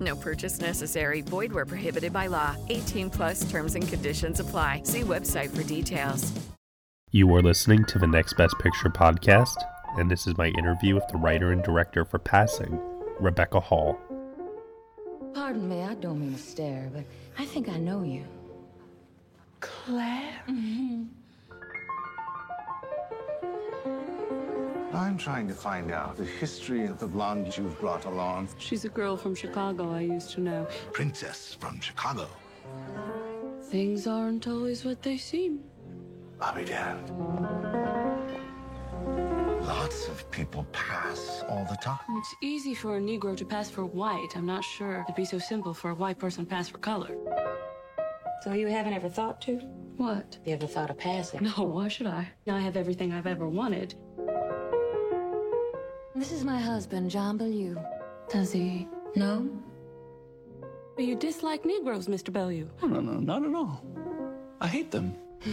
No purchase necessary. Void where prohibited by law. 18 plus terms and conditions apply. See website for details. You are listening to the Next Best Picture podcast, and this is my interview with the writer and director for Passing, Rebecca Hall. Pardon me, I don't mean to stare, but I think I know you. Claire? Mm-hmm. I'm trying to find out the history of the blonde you've brought along. She's a girl from Chicago I used to know. Princess from Chicago. Things aren't always what they seem. I'll be damned. Lots of people pass all the time. It's easy for a Negro to pass for white. I'm not sure it'd be so simple for a white person to pass for color. So you haven't ever thought to? What? You ever thought of passing? No, why should I? Now I have everything I've ever wanted. This is my husband, John Bellew. Does he? know? But you dislike Negroes, Mr. Bellew. No, no, no, not at all. I hate them.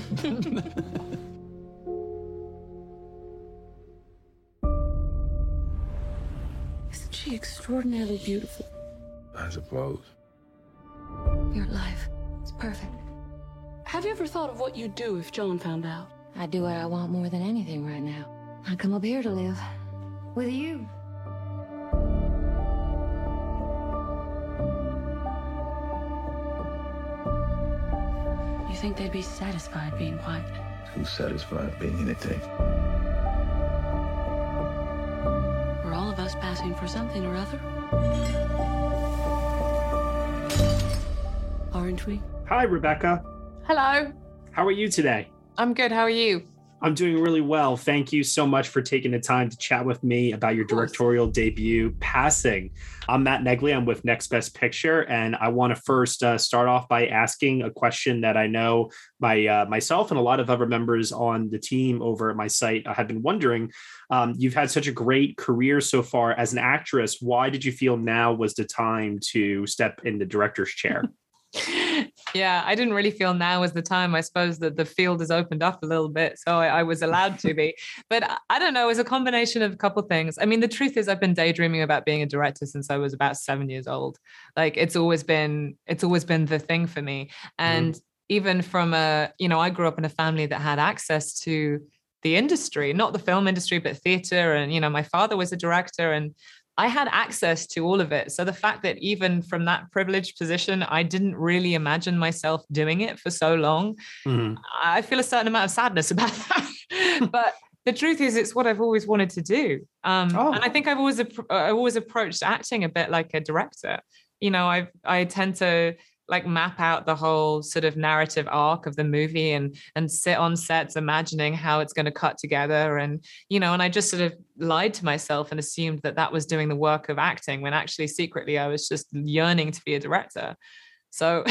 Isn't she extraordinarily beautiful? I suppose. Your life is perfect. Have you ever thought of what you'd do if John found out? I'd do what I want more than anything right now. I come up here to live. With you. You think they'd be satisfied being white? Who's satisfied being anything? We're all of us passing for something or other. Aren't we? Hi, Rebecca. Hello. How are you today? I'm good. How are you? I'm doing really well. Thank you so much for taking the time to chat with me about your directorial debut, Passing. I'm Matt Neglia. I'm with Next Best Picture, and I want to first uh, start off by asking a question that I know my uh, myself and a lot of other members on the team over at my site have been wondering. Um, you've had such a great career so far as an actress. Why did you feel now was the time to step in the director's chair? yeah, I didn't really feel now was the time. I suppose that the field has opened up a little bit, so I, I was allowed to be. But I, don't know, it was a combination of a couple of things. I mean, the truth is, I've been daydreaming about being a director since I was about seven years old. Like it's always been, it's always been the thing for me. And mm. even from a, you know, I grew up in a family that had access to the industry, not the film industry, but theater. And you know, my father was a director, and I had access to all of it. So the fact that even from that privileged position, I didn't really imagine myself doing it for so long, mm-hmm. I feel a certain amount of sadness about that. but the truth is, it's what I've always wanted to do. Um, oh. And I think I've always, I've always approached acting a bit like a director. You know, I I tend to like map out the whole sort of narrative arc of the movie and and sit on sets imagining how it's going to cut together. And you know and i just sort of lied to myself and assumed that that was doing the work of acting when actually secretly i was just yearning to be a director. So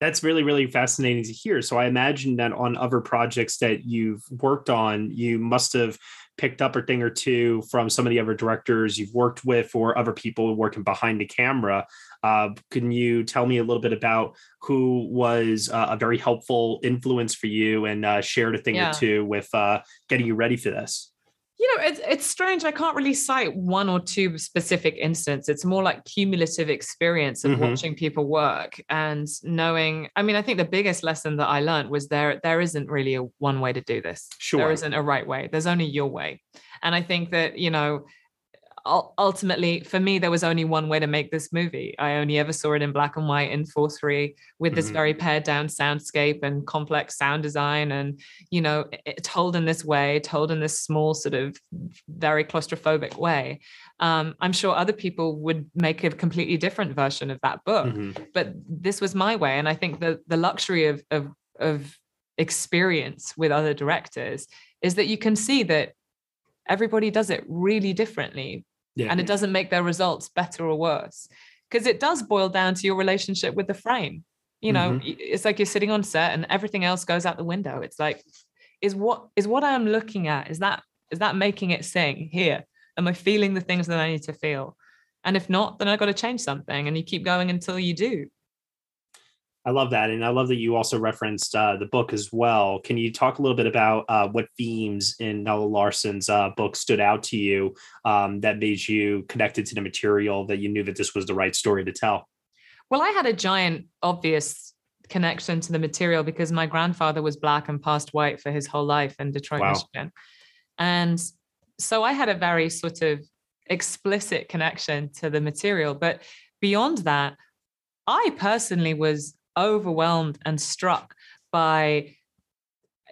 that's really really fascinating to hear so i imagine that on other projects that you've worked on you must have picked up a thing or two from some of the other directors you've worked with or other people working behind the camera. Uh, can you tell me a little bit about who was uh, a very helpful influence for you and uh, shared a thing yeah. or two with uh, getting you ready for this? You know it's it's strange i can't really cite one or two specific instances it's more like cumulative experience of mm-hmm. watching people work and knowing i mean i think the biggest lesson that i learned was there there isn't really a one way to do this. Sure. there isn't a right way. There's only your way. And i think that you know ultimately for me there was only one way to make this movie i only ever saw it in black and white in 4-3 with this Mhm. very pared down soundscape and complex sound design and you know it- told in this way told in this small sort of very claustrophobic way um, i'm sure other people would make a completely different version of that book Mhm. but this was my way and i think the the luxury of of of experience with other directors is that you can see that everybody does it really differently Yeah. and it doesn't make their results better or worse because it does boil down to your relationship with the frame. You know Mhm. it's like you're sitting on set and everything else goes out the window. It's like is what is what i'm looking at is that is that making it sing here? Am i feeling the things that i need to feel? And if not then i've got to change something and you keep going until you do I love that, and I love that you also referenced uh, the book as well. Can you talk a little bit about uh, what themes in Nella Larsen's uh, book stood out to you um, that made you connected to the material that you knew that this was the right story to tell? Well, I had a giant, obvious connection to the material because my grandfather was black and passed white for his whole life in Detroit, Wow. Michigan. And so I had a very sort of explicit connection to the material. But beyond that, I personally was overwhelmed and struck by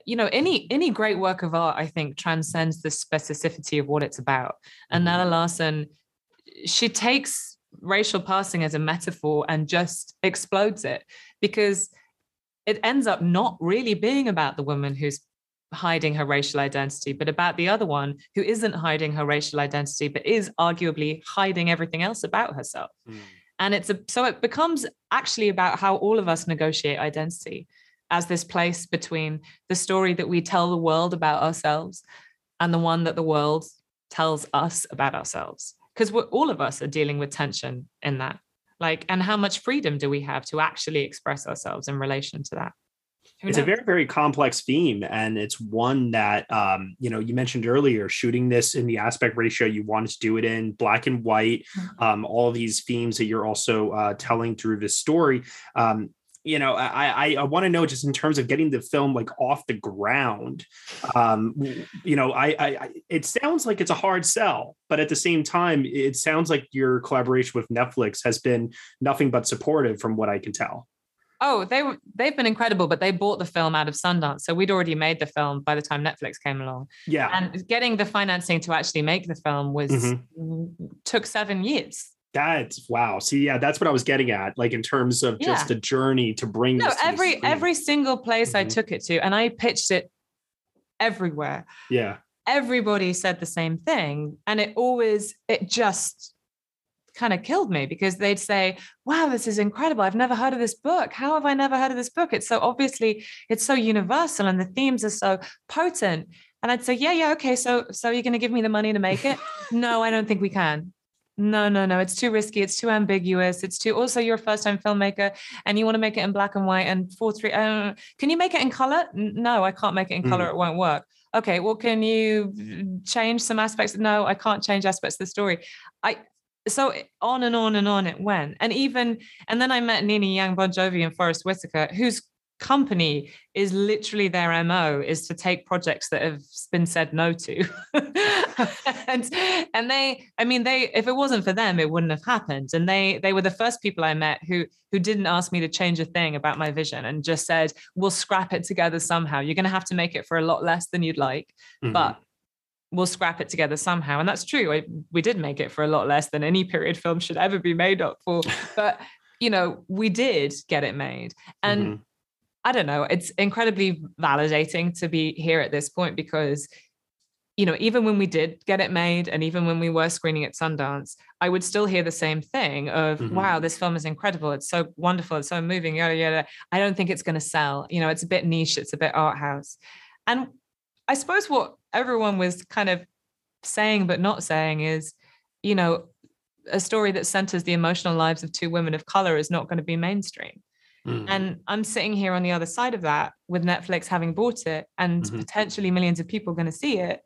you know any any great work of art i think transcends the specificity of what it's about. And mm-hmm. nella larsen she takes racial passing as a metaphor and just explodes it because it ends up not really being about the woman who's hiding her racial identity but about the other one who isn't hiding her racial identity but is arguably hiding everything else about herself mm. And it's a, so it becomes actually about how all of us negotiate identity as this place between the story that we tell the world about ourselves and the one that the world tells us about ourselves. Because all of us are dealing with tension in that. Like and how much freedom do we have to actually express ourselves in relation to that Who it's a very very complex theme and it's one that um, you know you mentioned earlier shooting this in the aspect ratio you wanted to do it in black and white um, all these themes that you're also uh, telling through this story. Um, you know i i, I want to know just in terms of getting the film like off the ground um you know I, I i it sounds like it's a hard sell but at the same time it sounds like your collaboration with netflix has been nothing but supportive from what i can tell Oh, they they've been incredible, but they bought the film out of Sundance. So we'd already made the film by the time Netflix came along. yeah And getting the financing to actually make the film was Mhm. took seven years. That's wow. See, yeah, that's what I was getting at. Like in terms of just the journey to bring No, every every single place I Mhm. took it to, and I pitched it everywhere. yeah. Everybody said the same thing, and it always it just kind of killed me because they'd say, "Wow, this is incredible! I've never heard of this book. How have I never heard of this book? It's so obviously it's so universal, and the themes are so potent." And I'd say, "Yeah, yeah, okay. So, so you're going to give me the money to make it? no, I don't think we can. No, no, no. It's too risky. It's too ambiguous. It's too. Also, you're a first-time filmmaker, and you want to make it in black and white and four three. Uh, can you make it in color? No, I can't make it in color. Mm. It won't work. Okay, well, can you change some aspects? No, I can't change aspects of the story. I so on and on and on it went, and even and then I met Nina Yang Bongiovi and Forest Whitaker, whose company is literally their mo is to take projects that have been said no to. And and they i mean they if it wasn't for them it wouldn't have happened. And they they were the first people i met who who didn't ask me to change a thing about my vision and just said we'll scrap it together somehow. You're going to have to make it for a lot less than you'd like. Mhm. but we'll scrap it together somehow and that's true I, we did make it for a lot less than any period film should ever be made up for but you know we did get it made and Mhm. I don't know. It's incredibly validating to be here at this point because, you know, even when we did get it made and even when we were screening at Sundance, I would still hear the same thing of, Mhm. wow, this film is incredible. It's so wonderful. It's so moving, yada, yada. I don't think it's going to sell. You know, it's a bit niche, it's a bit art house. And I suppose what everyone was kind of saying but not saying is, you know, a story that centers the emotional lives of two women of color is not going to be mainstream. Mhm. And I'm sitting here on the other side of that with Netflix having bought it and Mhm. potentially millions of people going to see it.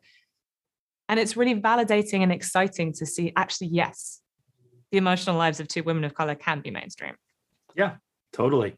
And it's really validating and exciting to see actually, yes, the emotional lives of two women of color can be mainstream. yeah, totally.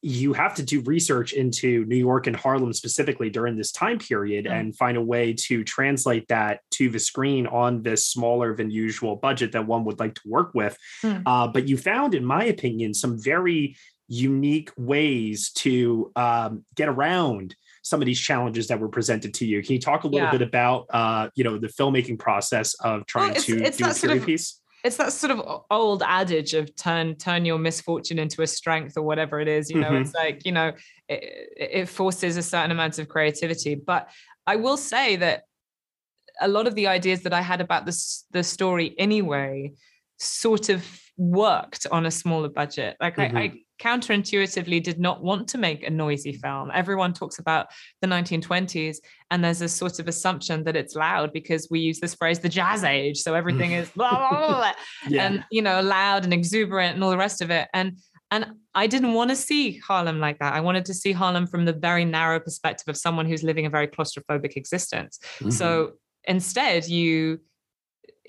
you have to do research into New York and Harlem specifically during this time period Mm. and find a way to translate that to the screen on this smaller than usual budget that one would like to work with. Mm. Uh, but you found, in my opinion, some very unique ways to um, get around some of these challenges that were presented to you. Can you talk a little Yeah. bit about, uh, you know, the filmmaking process of trying it's- to it's do a of- piece? It's that sort of old adage of turn turn your misfortune into a strength or whatever it is you know Mhm. it's like you know it, it forces a certain amount of creativity. But i will say that a lot of the ideas that i had about this the story anyway sort of worked on a smaller budget. Like I, I counterintuitively did not want to make a noisy film everyone talks about the 1920s and there's a sort of assumption that it's loud because we use this phrase the jazz age so everything is blah, blah, blah, blah, Yeah. and you know loud and exuberant and all the rest of it and and I didn't want to see Harlem like that. I wanted to see Harlem from the very narrow perspective of someone who's living a very claustrophobic existence. Mm-hmm. So instead, you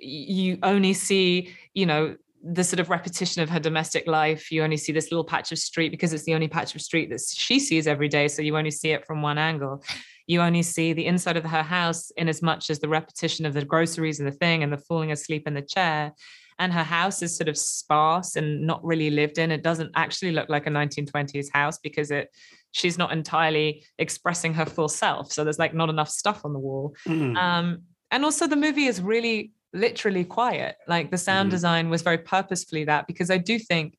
you only see, you know, the sort of repetition of her domestic life. You only see this little patch of street because it's the only patch of street that she sees every day. So you only see it from one angle. You only see the inside of her house in as much as the repetition of the groceries and the thing and the falling asleep in the chair. And her house is sort of sparse and not really lived in. It doesn't actually look like a 1920s house because it she's not entirely expressing her full self. So there's like not enough stuff on the wall. Mm. Um, and also the movie is really literally quiet. Like the sound Mhm. design was very purposefully that because I do think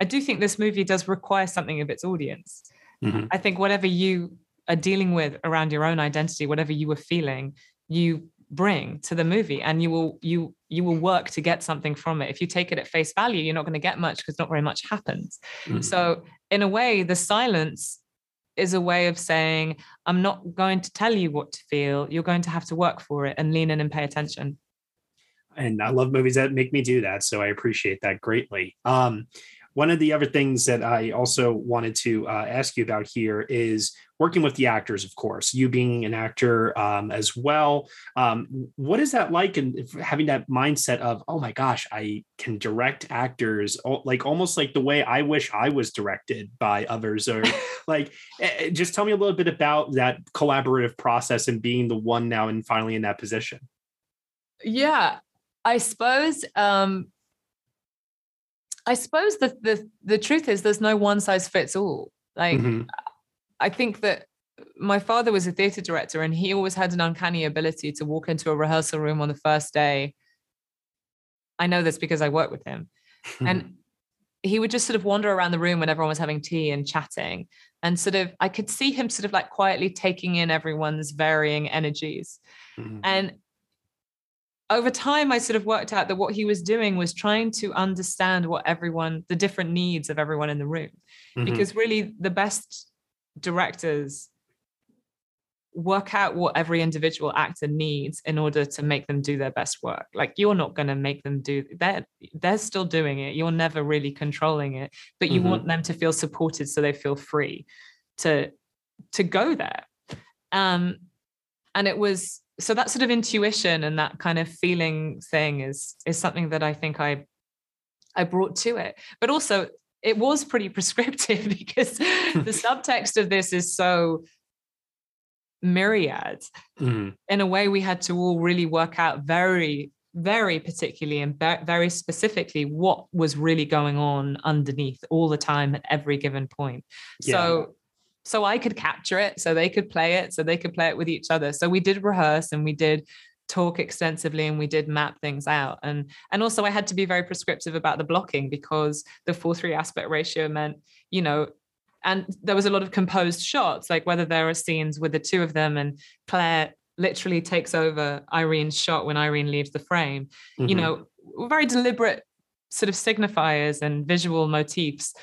I do think this movie does require something of its audience. Mhm. I think whatever you are dealing with around your own identity, whatever you were feeling, you bring to the movie and you will you you will work to get something from it if you take it at face value you're not going to get much because not very much happens Mhm. so in a way the silence is a way of saying i'm not going to tell you what to feel you're going to have to work for it and lean in and pay attention and I love movies that make me do that. So I appreciate that greatly. Um, one of the other things that I also wanted to uh, ask you about here is working with the actors, of course, you being an actor um, as well. Um, what is that like? And having that mindset of, oh my gosh, I can direct actors, like almost like the way I wish I was directed by others, or like, eh, eh, just tell me a little bit about that collaborative process and being the one now and finally in that position. yeah i suppose um i suppose the the, the truth is there's no one size fits all like Mhm. I think that my father was a theatre director and he always had an uncanny ability to walk into a rehearsal room on the first day. I know this because I work with him. and he would just sort of wander around the room when everyone was having tea and chatting. And sort of, I could see him sort of like quietly taking in everyone's varying energies. Mhm. And over time, I sort of worked out that what he was doing was trying to understand what everyone, the different needs of everyone in the room Mhm. because really the best directors work out what every individual actor needs in order to make them do their best work. Like you're not going to make them do that they're still doing it. You're never really controlling it but you Mhm. want them to feel supported so they feel free to to go there. Um and it was so that sort of intuition and that kind of feeling thing is is something that i think i i brought to it. But also it was pretty prescriptive because the subtext of this is so myriad Mhm. in a way we had to all really work out very very particularly and very specifically what was really going on underneath all the time at every given point. Yeah. So so I could capture it, so they could play it, so they could play it with each other. So we did rehearse and we did talk extensively and we did map things out. And and also i had to be very prescriptive about the blocking because the 4-3 aspect ratio meant you know and there was a lot of composed shots like whether there are scenes with the two of them and claire literally takes over irene's shot when irene leaves the frame. Mm-hmm. you know very deliberate sort of signifiers and visual motifs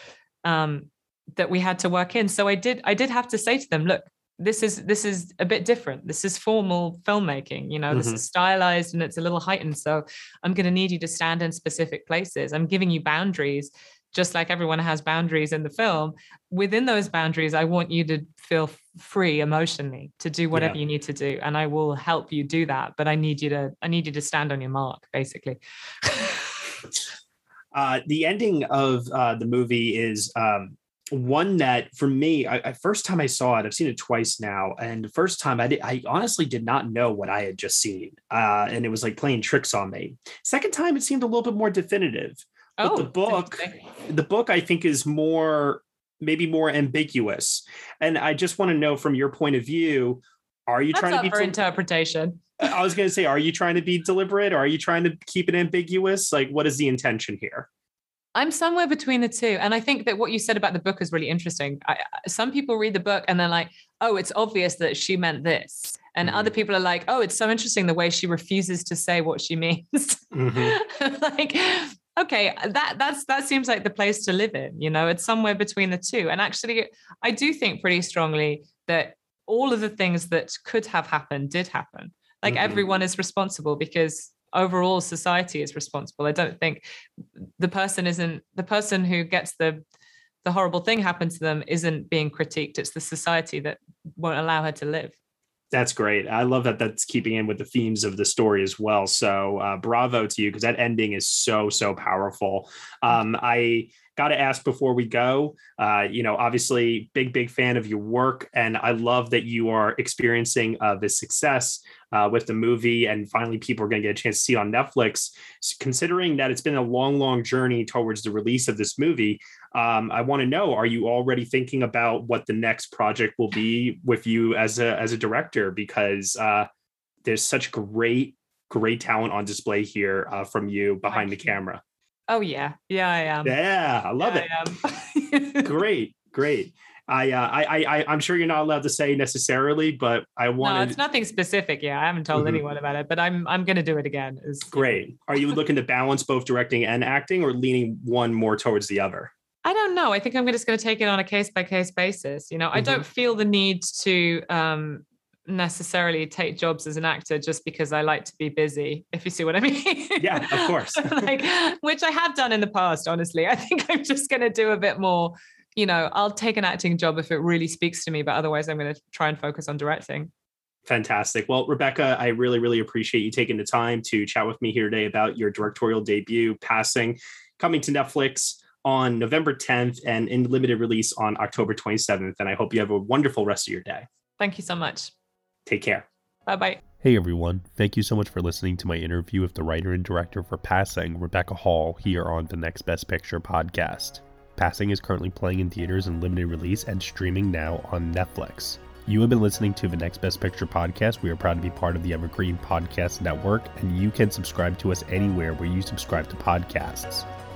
um, that we had to work in. So i did i did have to say to them look this is this is a bit different. This is formal filmmaking you know mm-hmm. this is stylized and it's a little heightened. So i'm going to need you to stand in specific places. I'm giving you boundaries just like everyone has boundaries in the film. Within those boundaries i want you to feel free emotionally to do whatever yeah. you need to do and i will help you do that but i need you to i need you to stand on your mark basically. Uh, the ending of uh, the movie is um, one that for me, I, I, first time I saw it, I've seen it twice now, and the first time I did, I honestly did not know what I had just seen, uh, and it was like playing tricks on me. Second time, it seemed a little bit more definitive. But oh, the book, the book, I think is more maybe more ambiguous, and I just want to know from your point of view, are you That's trying to be for interpretation? I was going to say, are you trying to be deliberate, or are you trying to keep it ambiguous? Like, what is the intention here? I'm somewhere between the two. And I think that what you said about the book is really interesting. I, some people read the book and they're like, oh, it's obvious that she meant this. And mm-hmm. other people are like, oh, it's so interesting the way she refuses to say what she means. Mm-hmm. like, okay, that that's that seems like the place to live in. You know, it's somewhere between the two. And actually, I do think pretty strongly that all of the things that could have happened did happen. Like mm-hmm. everyone is responsible because overall society is responsible. I don't think the person isn't the person who gets the the horrible thing happen to them isn't being critiqued. It's the society that won't allow her to live. That's great. I love that that's keeping in with the themes of the story as well. So uh, bravo to you because that ending is so so powerful. Um, I got to ask before we go. Uh, you know, obviously, big big fan of your work, and I love that you are experiencing uh, the success uh, with the movie, and finally people are going to get a chance to see on Netflix. Considering that it's been a long, long journey towards the release of this movie, um, I want to know: Are you already thinking about what the next project will be with you as a as a director? Because uh, there's such great, great talent on display here uh, from you behind the camera. Oh yeah, yeah, I am. Yeah, I love yeah, it. I great, great. I, uh, I, I, I'm sure you're not allowed to say necessarily, but I want. No, it's nothing specific. Yeah, I haven't told mm-hmm. anyone about it, but I'm, I'm going to do it again. Is great. Are you looking to balance both directing and acting, or leaning one more towards the other? I don't know. I think I'm just going to take it on a case by case basis. You know, mm-hmm. I don't feel the need to um, necessarily take jobs as an actor just because I like to be busy, if you see what I mean. Yeah, of course. like, which I have done in the past, honestly. I think I'm just going to do a bit more, you know, I'll take an acting job if it really speaks to me, but otherwise I'm going to try and focus on directing. Fantastic. Well, Rebecca, I really, really appreciate you taking the time to chat with me here today about your directorial debut, Passing, coming to Netflix on November 10th and in limited release on October 27th. And I hope you have a wonderful rest of your day. Thank you so much. Take care. Bye bye. Hey everyone, thank you so much for listening to my interview with the writer and director for Passing, Rebecca Hall, here on the Next Best Picture podcast. Passing is currently playing in theaters in limited release and streaming now on Netflix. You have been listening to the Next Best Picture podcast. We are proud to be part of the Evergreen Podcast Network, and you can subscribe to us anywhere where you subscribe to podcasts.